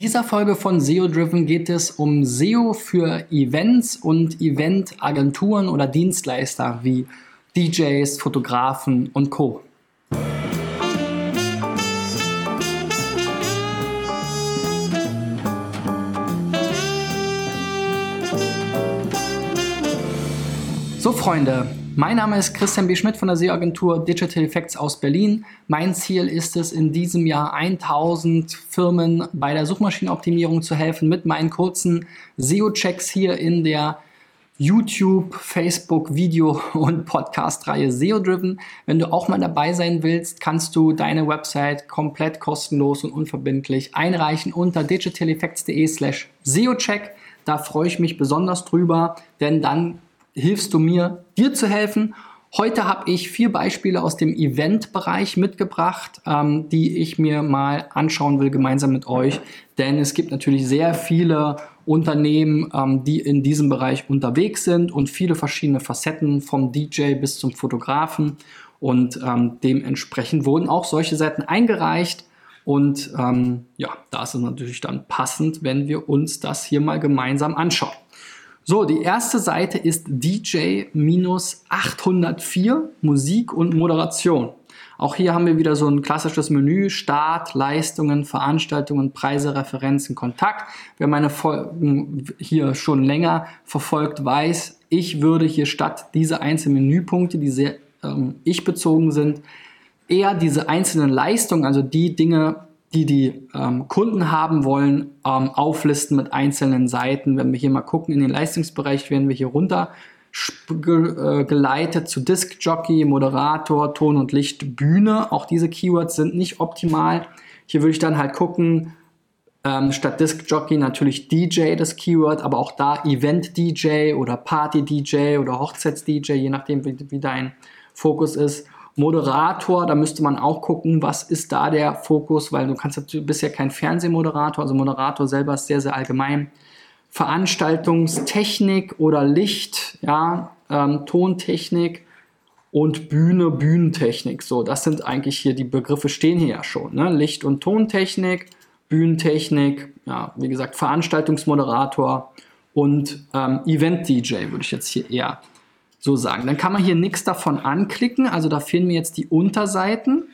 In dieser Folge von SEO Driven geht es um SEO für Events und Eventagenturen oder Dienstleister wie DJs, Fotografen und Co. So Freunde, mein Name ist Christian B. Schmidt von der SEO-Agentur Digital Effects aus Berlin. Mein Ziel ist es, in diesem Jahr 1000 Firmen bei der Suchmaschinenoptimierung zu helfen mit meinen kurzen SEO-Checks hier in der YouTube, Facebook, Video und Podcast-Reihe SEO Driven. Wenn du auch mal dabei sein willst, kannst du deine Website komplett kostenlos und unverbindlich einreichen unter digitaleffects.de slash SEO-Check. Da freue ich mich besonders drüber, denn dann hilfst du mir, dir zu helfen. Heute habe ich vier Beispiele aus dem Event-Bereich mitgebracht, ähm, die ich mir mal anschauen will, gemeinsam mit euch. Denn es gibt natürlich sehr viele Unternehmen, ähm, die in diesem Bereich unterwegs sind und viele verschiedene Facetten vom DJ bis zum Fotografen. Und ähm, dementsprechend wurden auch solche Seiten eingereicht. Und ähm, ja, da ist es natürlich dann passend, wenn wir uns das hier mal gemeinsam anschauen. So, die erste Seite ist DJ-804 Musik und Moderation. Auch hier haben wir wieder so ein klassisches Menü, Start, Leistungen, Veranstaltungen, Preise, Referenzen, Kontakt. Wer meine Folgen hier schon länger verfolgt, weiß, ich würde hier statt diese einzelnen Menüpunkte, die sehr ähm, ich-bezogen sind, eher diese einzelnen Leistungen, also die Dinge die die ähm, Kunden haben wollen, ähm, auflisten mit einzelnen Seiten. Wenn wir hier mal gucken, in den Leistungsbereich werden wir hier runter ge äh, geleitet zu Disc Jockey, Moderator, Ton und Licht, Bühne. Auch diese Keywords sind nicht optimal. Hier würde ich dann halt gucken, ähm, statt Disc Jockey natürlich DJ das Keyword, aber auch da Event DJ oder Party DJ oder Hochzeits DJ, je nachdem wie, wie dein Fokus ist. Moderator, da müsste man auch gucken, was ist da der Fokus, weil du kannst du bist ja kein Fernsehmoderator, also Moderator selber ist sehr, sehr allgemein. Veranstaltungstechnik oder Licht, ja, ähm, Tontechnik und Bühne, Bühnentechnik. So, das sind eigentlich hier die Begriffe stehen hier ja schon. Ne? Licht- und Tontechnik, Bühnentechnik, ja, wie gesagt, Veranstaltungsmoderator und ähm, Event-DJ würde ich jetzt hier eher so sagen. Dann kann man hier nichts davon anklicken, also da fehlen mir jetzt die Unterseiten.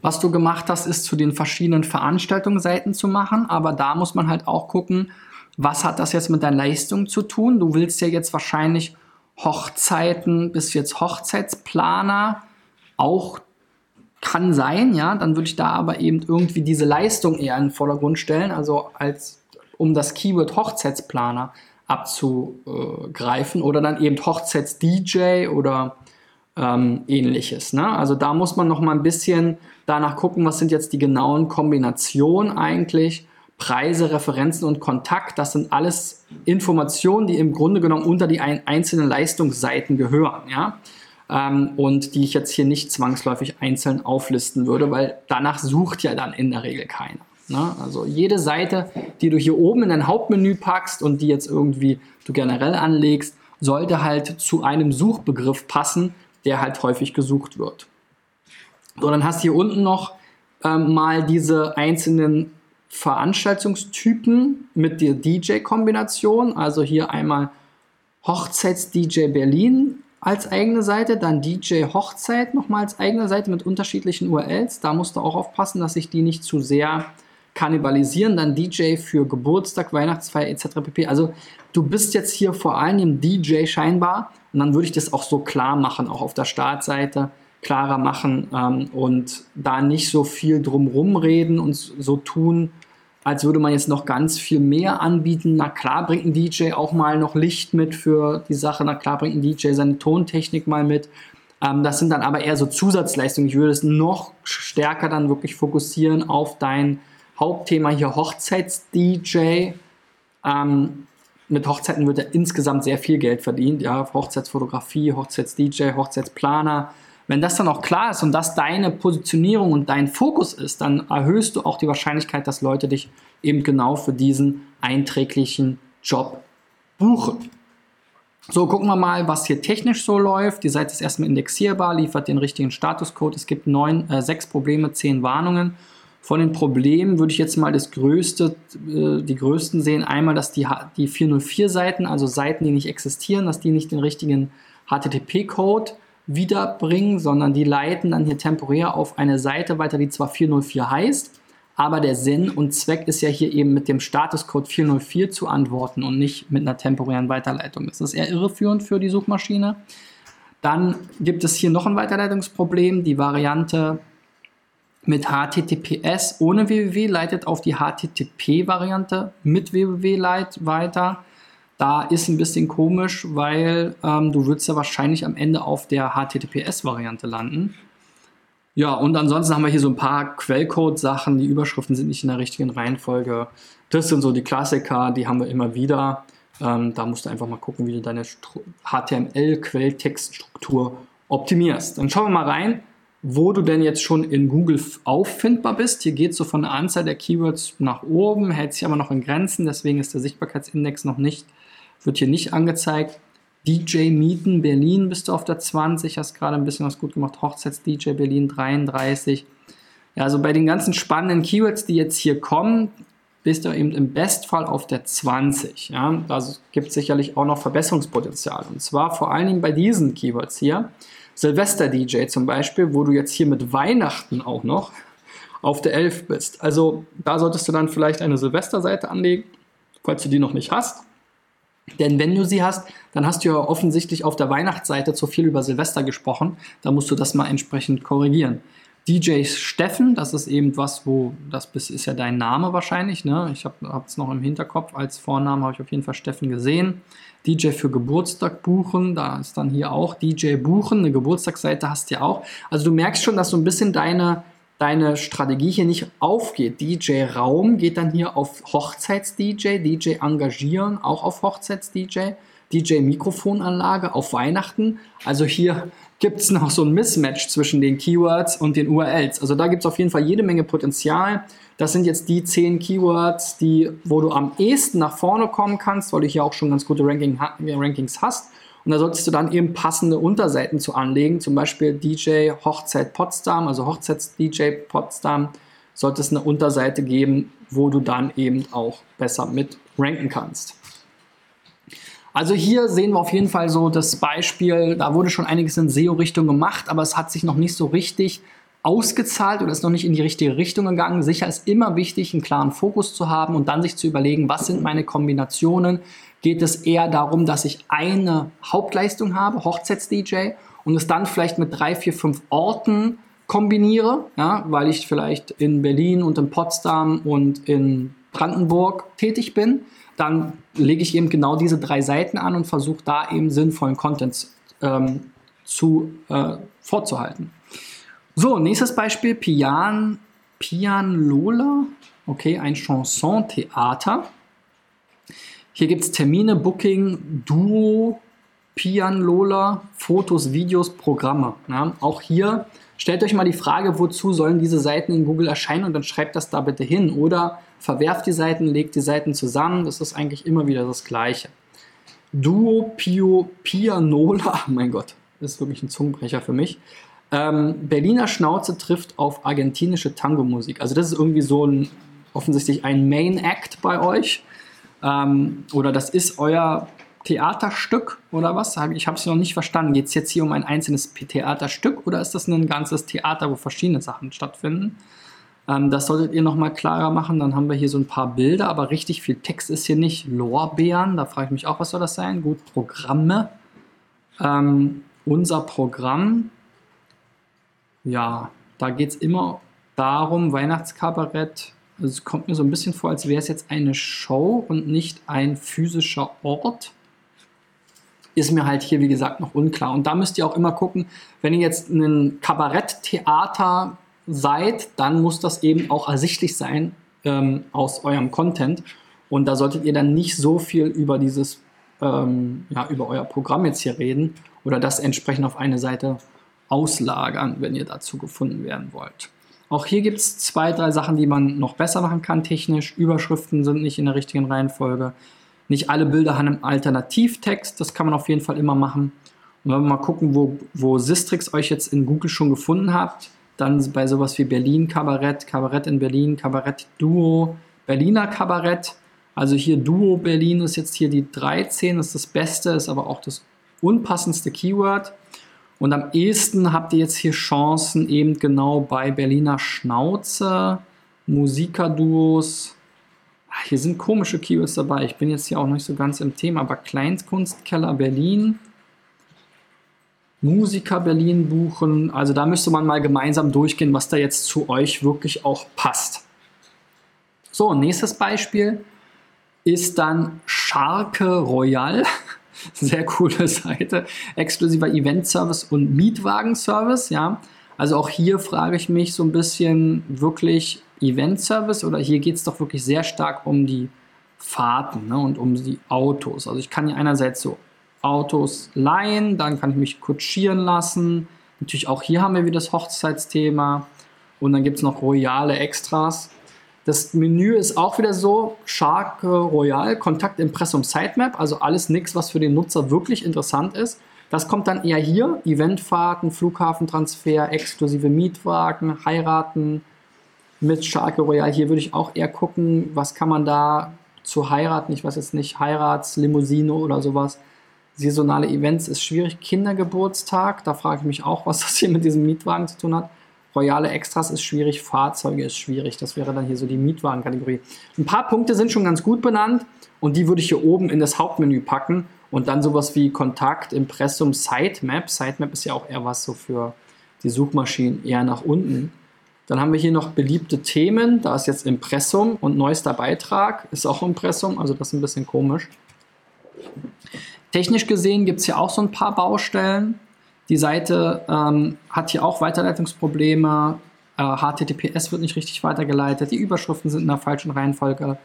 Was du gemacht hast, ist zu den verschiedenen Veranstaltungsseiten zu machen, aber da muss man halt auch gucken, was hat das jetzt mit deiner Leistung zu tun? Du willst ja jetzt wahrscheinlich Hochzeiten, bist jetzt Hochzeitsplaner, auch kann sein, ja, dann würde ich da aber eben irgendwie diese Leistung eher in den Vordergrund stellen, also als um das Keyword Hochzeitsplaner abzugreifen oder dann eben Hochzeits-DJ oder ähm, ähnliches. Ne? Also da muss man noch mal ein bisschen danach gucken, was sind jetzt die genauen Kombinationen eigentlich. Preise, Referenzen und Kontakt, das sind alles Informationen, die im Grunde genommen unter die ein einzelnen Leistungsseiten gehören. Ja? Ähm, und die ich jetzt hier nicht zwangsläufig einzeln auflisten würde, weil danach sucht ja dann in der Regel keiner. Ne? Also jede Seite, die du hier oben in dein Hauptmenü packst und die jetzt irgendwie du generell anlegst, sollte halt zu einem Suchbegriff passen, der halt häufig gesucht wird. So, dann hast du hier unten noch ähm, mal diese einzelnen Veranstaltungstypen mit der DJ-Kombination. Also hier einmal Hochzeits-DJ Berlin als eigene Seite, dann DJ Hochzeit nochmal als eigene Seite mit unterschiedlichen URLs. Da musst du auch aufpassen, dass sich die nicht zu sehr kannibalisieren, dann DJ für Geburtstag, Weihnachtsfeier etc. pp. Also du bist jetzt hier vor allem im DJ scheinbar und dann würde ich das auch so klar machen, auch auf der Startseite klarer machen ähm, und da nicht so viel drumrum reden und so tun, als würde man jetzt noch ganz viel mehr anbieten. Na klar bringt ein DJ auch mal noch Licht mit für die Sache, na klar bringt ein DJ seine Tontechnik mal mit. Ähm, das sind dann aber eher so Zusatzleistungen. Ich würde es noch stärker dann wirklich fokussieren auf dein Hauptthema hier Hochzeits-DJ. Ähm, mit Hochzeiten wird ja insgesamt sehr viel Geld verdient. Ja, Hochzeitsfotografie, Hochzeits-DJ, Hochzeitsplaner. Wenn das dann auch klar ist und das deine Positionierung und dein Fokus ist, dann erhöhst du auch die Wahrscheinlichkeit, dass Leute dich eben genau für diesen einträglichen Job buchen. So, gucken wir mal, was hier technisch so läuft. Die Seite ist erstmal indexierbar, liefert den richtigen Statuscode. Es gibt neun, äh, sechs Probleme, zehn Warnungen. Von den Problemen würde ich jetzt mal das größte, äh, die größten sehen. Einmal, dass die, die 404-Seiten, also Seiten, die nicht existieren, dass die nicht den richtigen HTTP-Code wiederbringen, sondern die leiten dann hier temporär auf eine Seite weiter, die zwar 404 heißt, aber der Sinn und Zweck ist ja hier eben mit dem Statuscode 404 zu antworten und nicht mit einer temporären Weiterleitung. Das ist eher irreführend für die Suchmaschine. Dann gibt es hier noch ein Weiterleitungsproblem. Die Variante mit HTTPS ohne www leitet auf die HTTP-Variante mit www leit weiter. Da ist ein bisschen komisch, weil ähm, du würdest ja wahrscheinlich am Ende auf der HTTPS-Variante landen. Ja, und ansonsten haben wir hier so ein paar Quellcode-Sachen. Die Überschriften sind nicht in der richtigen Reihenfolge. Das sind so die Klassiker, die haben wir immer wieder. Ähm, da musst du einfach mal gucken, wie du deine HTML-Quelltextstruktur optimierst. Dann schauen wir mal rein wo du denn jetzt schon in Google auffindbar bist. Hier geht es so von der Anzahl der Keywords nach oben, hält sich aber noch in Grenzen, deswegen ist der Sichtbarkeitsindex noch nicht, wird hier nicht angezeigt. DJ Mieten Berlin bist du auf der 20, hast gerade ein bisschen was gut gemacht. Hochzeits DJ Berlin 33. Ja, also bei den ganzen spannenden Keywords, die jetzt hier kommen, bist du eben im Bestfall auf der 20. Ja, da gibt es sicherlich auch noch Verbesserungspotenzial. Und zwar vor allen Dingen bei diesen Keywords hier. Silvester-DJ zum Beispiel, wo du jetzt hier mit Weihnachten auch noch auf der 11 bist. Also da solltest du dann vielleicht eine Silvester-Seite anlegen, falls du die noch nicht hast. Denn wenn du sie hast, dann hast du ja offensichtlich auf der Weihnachtsseite zu viel über Silvester gesprochen. Da musst du das mal entsprechend korrigieren. DJ Steffen, das ist eben was, wo, das ist ja dein Name wahrscheinlich, ne? Ich habe es noch im Hinterkopf, als Vornamen habe ich auf jeden Fall Steffen gesehen. DJ für Geburtstag buchen, da ist dann hier auch DJ buchen, eine Geburtstagsseite hast du ja auch. Also du merkst schon, dass so ein bisschen deine, deine Strategie hier nicht aufgeht. DJ Raum geht dann hier auf Hochzeits-DJ, DJ engagieren auch auf Hochzeits-DJ, DJ Mikrofonanlage auf Weihnachten. Also hier gibt es noch so ein Mismatch zwischen den Keywords und den URLs. Also da gibt es auf jeden Fall jede Menge Potenzial. Das sind jetzt die zehn Keywords, die, wo du am ehesten nach vorne kommen kannst, weil du hier auch schon ganz gute Ranking, Rankings hast. Und da solltest du dann eben passende Unterseiten zu anlegen, zum Beispiel DJ Hochzeit Potsdam, also Hochzeits-DJ Potsdam, sollte es eine Unterseite geben, wo du dann eben auch besser mit ranken kannst. Also hier sehen wir auf jeden Fall so das Beispiel, da wurde schon einiges in SEO-Richtung gemacht, aber es hat sich noch nicht so richtig ausgezahlt oder ist noch nicht in die richtige Richtung gegangen. Sicher ist immer wichtig, einen klaren Fokus zu haben und dann sich zu überlegen, was sind meine Kombinationen. Geht es eher darum, dass ich eine Hauptleistung habe, Hochzeits-DJ, und es dann vielleicht mit drei, vier, fünf Orten kombiniere, ja, weil ich vielleicht in Berlin und in Potsdam und in Brandenburg tätig bin, dann lege ich eben genau diese drei Seiten an und versuche da eben sinnvollen Content ähm, zu, äh, vorzuhalten. So, nächstes Beispiel, Pian, Pian Lola. Okay, ein Chanson-Theater. Hier gibt es Termine, Booking, Duo, Pian Lola, Fotos, Videos, Programme. Ja, auch hier stellt euch mal die Frage, wozu sollen diese Seiten in Google erscheinen und dann schreibt das da bitte hin. Oder verwerft die Seiten, legt die Seiten zusammen. Das ist eigentlich immer wieder das Gleiche. Duo, Pio, Pianola, mein Gott, das ist wirklich ein Zungenbrecher für mich. Ähm, Berliner Schnauze trifft auf argentinische Tango-Musik. Also das ist irgendwie so ein, offensichtlich ein Main Act bei euch. Ähm, oder das ist euer Theaterstück oder was? Ich habe es noch nicht verstanden. Geht es jetzt hier um ein einzelnes Theaterstück oder ist das ein ganzes Theater, wo verschiedene Sachen stattfinden? Ähm, das solltet ihr nochmal klarer machen. Dann haben wir hier so ein paar Bilder, aber richtig viel Text ist hier nicht. Lorbeeren, da frage ich mich auch, was soll das sein? Gut, Programme. Ähm, unser Programm. Ja, da geht es immer darum, Weihnachtskabarett. Also es kommt mir so ein bisschen vor, als wäre es jetzt eine Show und nicht ein physischer Ort. Ist mir halt hier, wie gesagt, noch unklar. Und da müsst ihr auch immer gucken, wenn ihr jetzt ein Kabaretttheater seid, dann muss das eben auch ersichtlich sein ähm, aus eurem Content. Und da solltet ihr dann nicht so viel über dieses, ähm, ja, über euer Programm jetzt hier reden oder das entsprechend auf eine Seite auslagern, wenn ihr dazu gefunden werden wollt. Auch hier gibt es zwei, drei Sachen, die man noch besser machen kann technisch. Überschriften sind nicht in der richtigen Reihenfolge. Nicht alle Bilder haben einen Alternativtext, das kann man auf jeden Fall immer machen. Und wenn wir mal gucken, wo, wo Sistrix euch jetzt in Google schon gefunden habt, Dann bei sowas wie Berlin Kabarett, Kabarett in Berlin, Kabarett Duo, Berliner Kabarett. Also hier Duo Berlin ist jetzt hier die 13, ist das Beste, ist aber auch das unpassendste Keyword. Und am ehesten habt ihr jetzt hier Chancen eben genau bei Berliner Schnauze, Musikerduos. Ah, hier sind komische Keywords dabei. Ich bin jetzt hier auch nicht so ganz im Thema, aber Kleinstkunstkeller Berlin, Musiker Berlin buchen. Also da müsste man mal gemeinsam durchgehen, was da jetzt zu euch wirklich auch passt. So, nächstes Beispiel ist dann Scharke Royal. Sehr coole Seite. Exklusiver Event-Service und Mietwagen-Service, ja. Also auch hier frage ich mich so ein bisschen wirklich Event-Service oder hier geht es doch wirklich sehr stark um die Fahrten ne, und um die Autos. Also ich kann hier einerseits so Autos leihen, dann kann ich mich kutschieren lassen. Natürlich auch hier haben wir wieder das Hochzeitsthema. Und dann gibt es noch royale Extras. Das Menü ist auch wieder so, Shark Royal, Kontakt Impressum Sitemap, also alles nichts, was für den Nutzer wirklich interessant ist. Das kommt dann eher hier, Eventfahrten, Flughafentransfer, exklusive Mietwagen, Heiraten mit Shark Royal. Hier würde ich auch eher gucken, was kann man da zu heiraten, ich weiß jetzt nicht, Heiratslimousine oder sowas saisonale Events ist schwierig. Kindergeburtstag, da frage ich mich auch, was das hier mit diesem Mietwagen zu tun hat. Royale Extras ist schwierig, Fahrzeuge ist schwierig. Das wäre dann hier so die Mietwagenkategorie. Ein paar Punkte sind schon ganz gut benannt und die würde ich hier oben in das Hauptmenü packen und dann sowas wie Kontakt, Impressum, Sitemap. Sitemap ist ja auch eher was so für die Suchmaschinen eher nach unten. Dann haben wir hier noch beliebte Themen. Da ist jetzt Impressum und neuester Beitrag ist auch Impressum, also das ist ein bisschen komisch. Technisch gesehen gibt es hier auch so ein paar Baustellen. Die Seite ähm, hat hier auch Weiterleitungsprobleme. Äh, HTTPS wird nicht richtig weitergeleitet. Die Überschriften sind in der falschen Reihenfolge.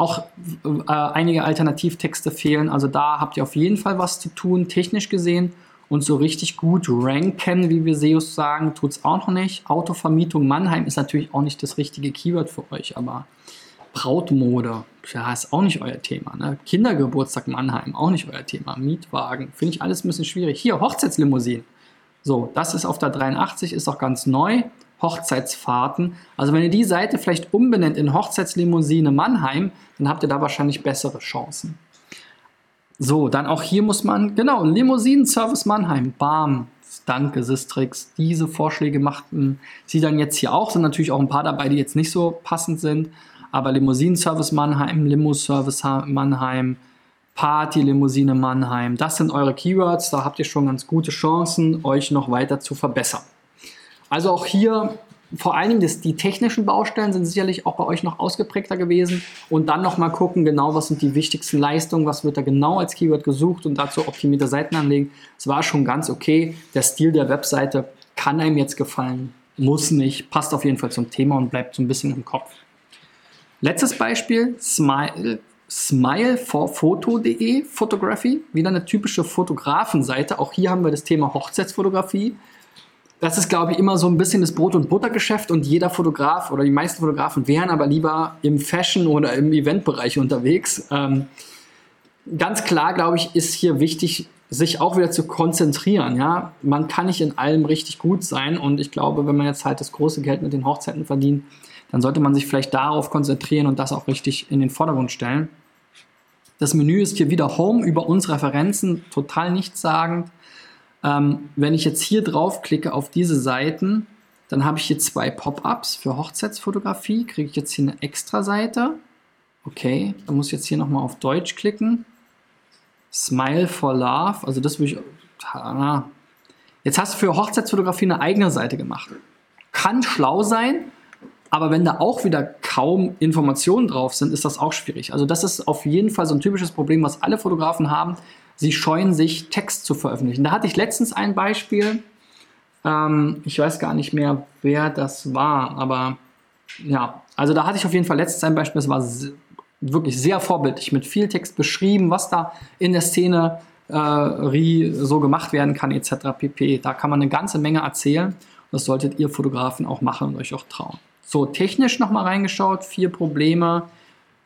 Auch äh, einige Alternativtexte fehlen. Also da habt ihr auf jeden Fall was zu tun, technisch gesehen. Und so richtig gut ranken, wie wir SEOs sagen, tut es auch noch nicht. Autovermietung Mannheim ist natürlich auch nicht das richtige Keyword für euch, aber Brautmode, ja, ist auch nicht euer Thema. Ne? Kindergeburtstag Mannheim, auch nicht euer Thema. Mietwagen, finde ich alles ein bisschen schwierig. Hier, Hochzeitslimousinen. So, das ist auf der 83, ist auch ganz neu. Hochzeitsfahrten. Also wenn ihr die Seite vielleicht umbenennt in Hochzeitslimousine Mannheim, dann habt ihr da wahrscheinlich bessere Chancen. So, dann auch hier muss man, genau, Limousinen-Service Mannheim, bam, danke Sistrix. Diese Vorschläge machten sie dann jetzt hier auch, sind natürlich auch ein paar dabei, die jetzt nicht so passend sind. Aber Limousinenservice Mannheim, Limo-Service Mannheim, Party-Limousine Mannheim, das sind eure Keywords. Da habt ihr schon ganz gute Chancen, euch noch weiter zu verbessern. Also auch hier vor allen Dingen das, die technischen Baustellen sind sicherlich auch bei euch noch ausgeprägter gewesen. Und dann nochmal gucken, genau was sind die wichtigsten Leistungen, was wird da genau als Keyword gesucht und dazu optimierte Seiten anlegen. Es war schon ganz okay. Der Stil der Webseite kann einem jetzt gefallen, muss nicht, passt auf jeden Fall zum Thema und bleibt so ein bisschen im Kopf. Letztes Beispiel, Smile, smileforphoto.de, Photography, wieder eine typische Fotografenseite. Auch hier haben wir das Thema Hochzeitsfotografie. Das ist, glaube ich, immer so ein bisschen das Brot- und Buttergeschäft und jeder Fotograf oder die meisten Fotografen wären aber lieber im Fashion- oder im Eventbereich unterwegs. Ähm, ganz klar, glaube ich, ist hier wichtig, sich auch wieder zu konzentrieren. Ja? Man kann nicht in allem richtig gut sein und ich glaube, wenn man jetzt halt das große Geld mit den Hochzeiten verdient, dann sollte man sich vielleicht darauf konzentrieren und das auch richtig in den Vordergrund stellen. Das Menü ist hier wieder Home über uns Referenzen, total nichtssagend. Ähm, wenn ich jetzt hier draufklicke auf diese Seiten, dann habe ich hier zwei Pop-ups für Hochzeitsfotografie. Kriege ich jetzt hier eine extra Seite. Okay, dann muss ich jetzt hier nochmal auf Deutsch klicken. Smile for Love, also das würde ich. Jetzt hast du für Hochzeitsfotografie eine eigene Seite gemacht. Kann schlau sein, aber wenn da auch wieder kaum Informationen drauf sind, ist das auch schwierig. Also das ist auf jeden Fall so ein typisches Problem, was alle Fotografen haben. Sie scheuen sich, Text zu veröffentlichen. Da hatte ich letztens ein Beispiel. Ähm, ich weiß gar nicht mehr, wer das war, aber ja, also da hatte ich auf jeden Fall letztens ein Beispiel, das war wirklich sehr vorbildlich, mit viel Text beschrieben, was da in der Szene äh, so gemacht werden kann, etc. pp. Da kann man eine ganze Menge erzählen. Das solltet ihr Fotografen auch machen und euch auch trauen. So, technisch nochmal reingeschaut, vier Probleme.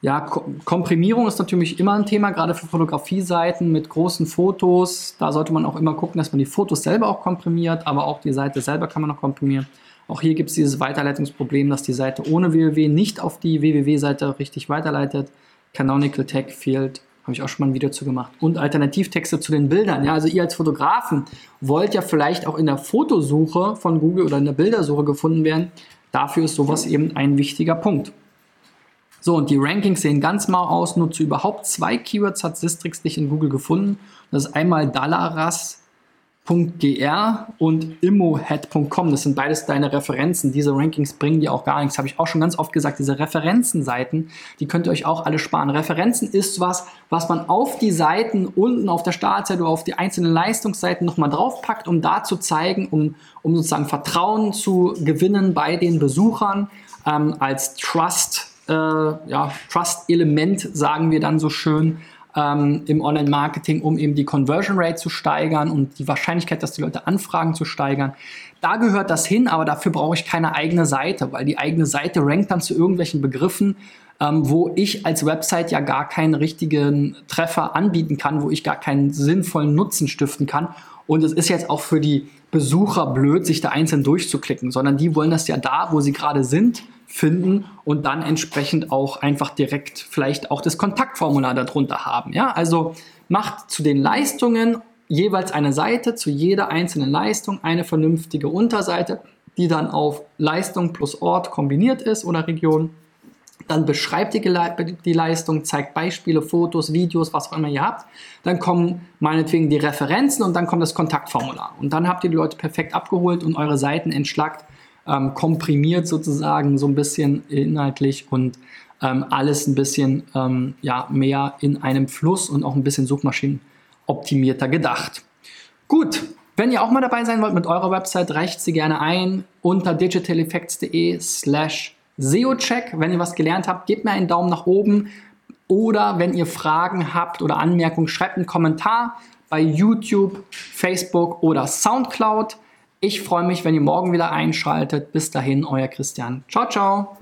Ja, Ko Komprimierung ist natürlich immer ein Thema, gerade für Fotografie-Seiten mit großen Fotos. Da sollte man auch immer gucken, dass man die Fotos selber auch komprimiert, aber auch die Seite selber kann man noch komprimieren. Auch hier gibt es dieses Weiterleitungsproblem, dass die Seite ohne www nicht auf die www-Seite richtig weiterleitet. Canonical Tag fehlt, habe ich auch schon mal ein Video zu gemacht. Und Alternativtexte zu den Bildern. Ja, also ihr als Fotografen wollt ja vielleicht auch in der Fotosuche von Google oder in der Bildersuche gefunden werden. Dafür ist sowas eben ein wichtiger Punkt. So, und die Rankings sehen ganz mau aus. Nur zu überhaupt zwei Keywords hat Sistrix dich in Google gefunden. Das ist einmal Dalaras .gr und immohead.com. Das sind beides deine Referenzen. Diese Rankings bringen dir auch gar nichts. Habe ich auch schon ganz oft gesagt. Diese Referenzenseiten, die könnt ihr euch auch alle sparen. Referenzen ist was, was man auf die Seiten unten auf der Startseite oder auf die einzelnen Leistungsseiten nochmal draufpackt, um da zu zeigen, um, um sozusagen Vertrauen zu gewinnen bei den Besuchern ähm, als Trust, äh, ja, Trust-Element, sagen wir dann so schön ähm, im Online-Marketing, um eben die Conversion Rate zu steigern und die Wahrscheinlichkeit, dass die Leute anfragen, zu steigern. Da gehört das hin, aber dafür brauche ich keine eigene Seite, weil die eigene Seite rankt dann zu irgendwelchen Begriffen, ähm, wo ich als Website ja gar keinen richtigen Treffer anbieten kann, wo ich gar keinen sinnvollen Nutzen stiften kann. Und es ist jetzt auch für die Besucher blöd, sich da einzeln durchzuklicken, sondern die wollen das ja da, wo sie gerade sind, finden und dann entsprechend auch einfach direkt vielleicht auch das Kontaktformular darunter haben. Ja, also macht zu den Leistungen jeweils eine Seite, zu jeder einzelnen Leistung eine vernünftige Unterseite, die dann auf Leistung plus Ort kombiniert ist oder Region. Dann beschreibt die, die Leistung, zeigt Beispiele, Fotos, Videos, was auch immer ihr habt. Dann kommen meinetwegen die Referenzen und dann kommt das Kontaktformular. Und dann habt ihr die Leute perfekt abgeholt und eure Seiten entschlackt ähm, komprimiert sozusagen so ein bisschen inhaltlich und ähm, alles ein bisschen ähm, ja, mehr in einem Fluss und auch ein bisschen suchmaschinenoptimierter gedacht. Gut, wenn ihr auch mal dabei sein wollt mit eurer Website, reicht sie gerne ein unter digitaleffects.de slash SEOcheck. Wenn ihr was gelernt habt, gebt mir einen Daumen nach oben. Oder wenn ihr Fragen habt oder Anmerkungen, schreibt einen Kommentar bei YouTube, Facebook oder Soundcloud. Ich freue mich, wenn ihr morgen wieder einschaltet. Bis dahin, euer Christian. Ciao, ciao.